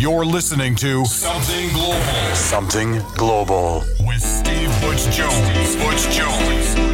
You're listening to Something Global. Something Global with Steve Butch Jones. Butch Jones.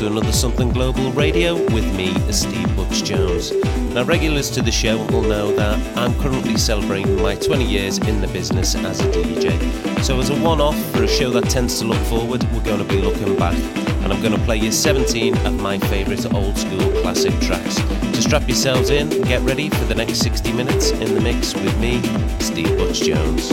To another Something Global Radio with me, Steve Butch Jones. Now, regulars to the show will know that I'm currently celebrating my 20 years in the business as a DJ. So, as a one off for a show that tends to look forward, we're going to be looking back. And I'm going to play you 17 of my favourite old school classic tracks. So, strap yourselves in, get ready for the next 60 minutes in the mix with me, Steve Butch Jones.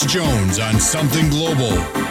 Jones on Something Global.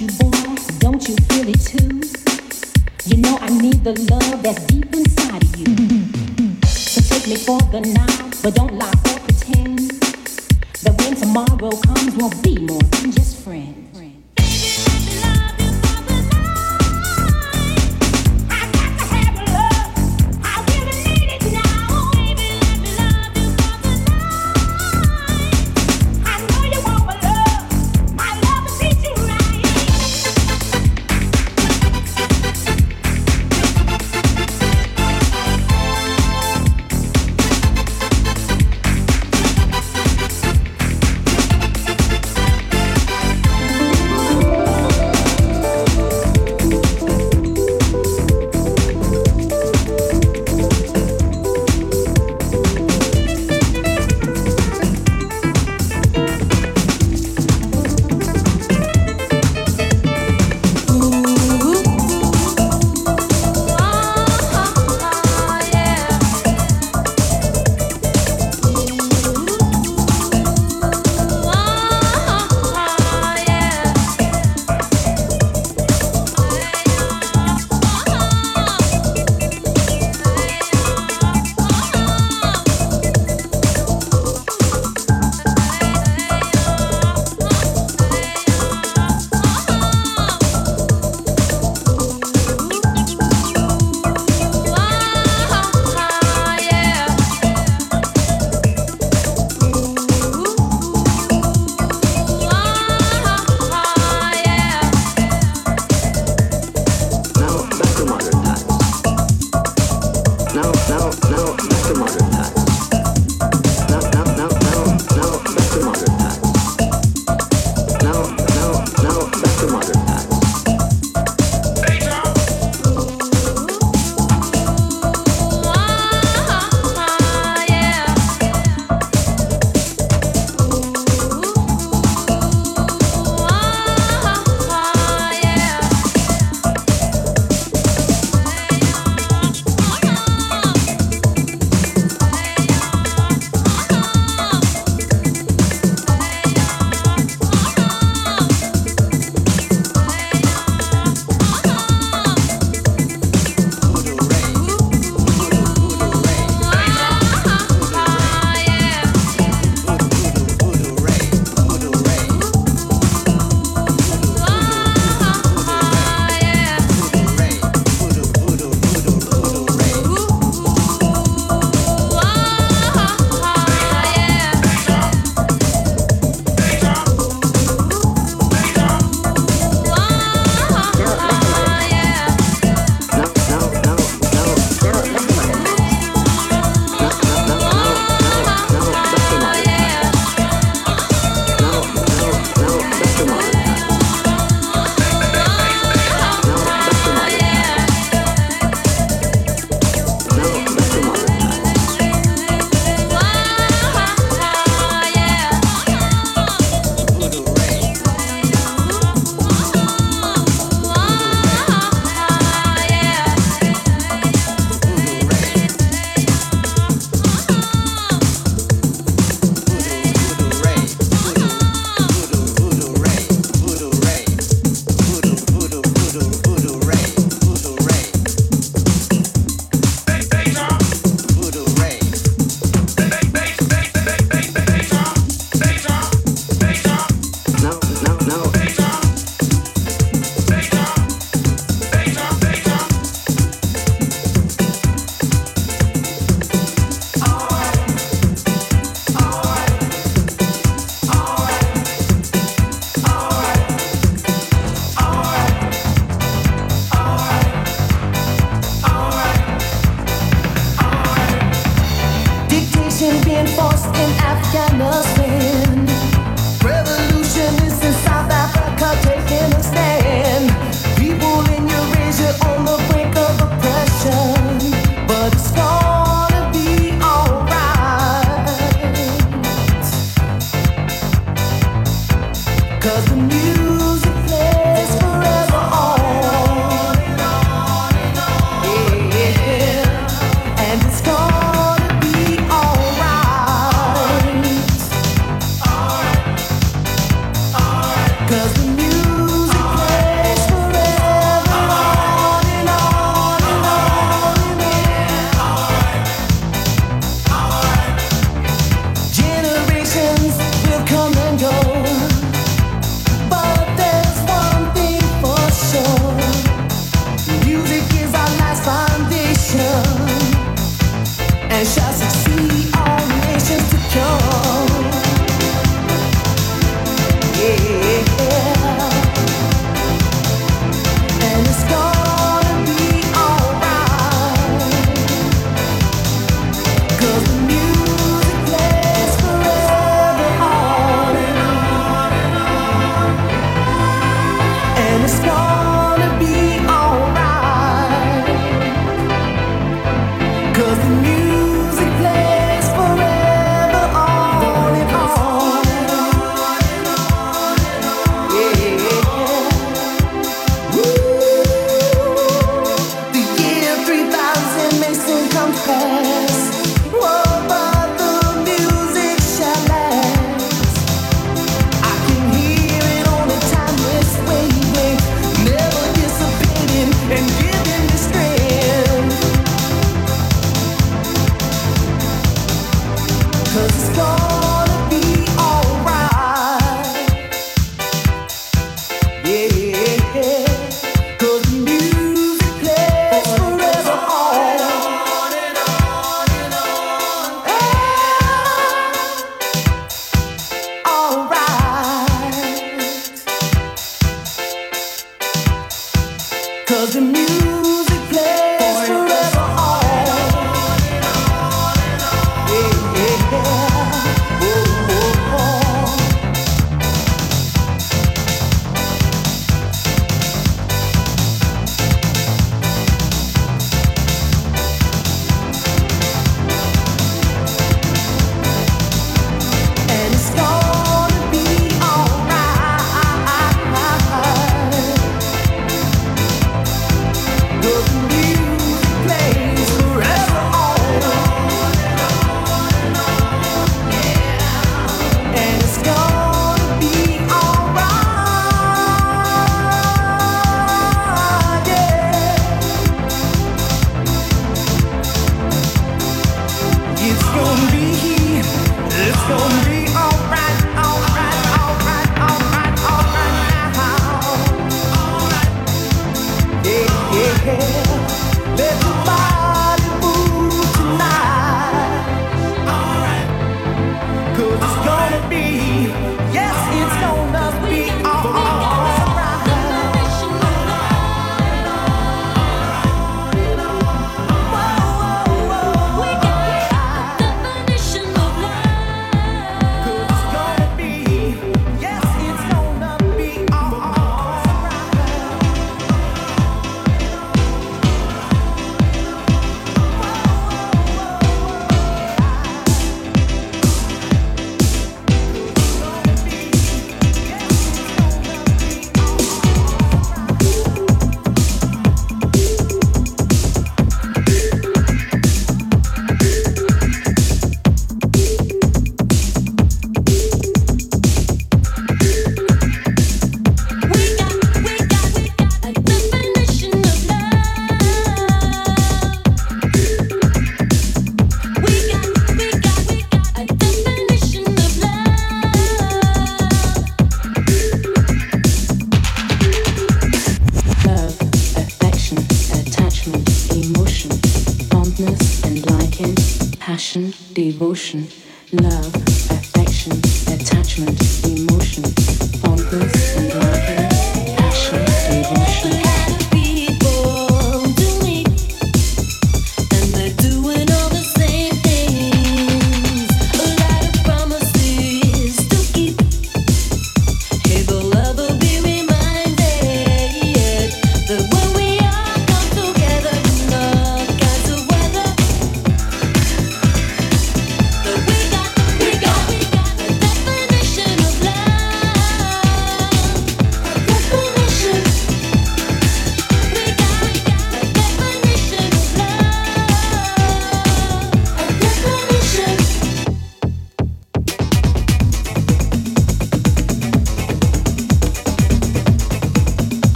you want? Don't you feel it too? You know I need the love that's deep inside of you. so take me for the night, but don't lie or pretend that when tomorrow comes we'll be.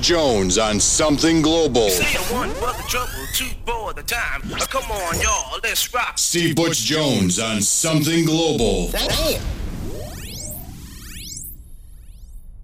Jones on Something Global. Say one for the trouble, two for the time. Come on, y'all, let's rock. Steve Butch Jones on Something Global. Damn.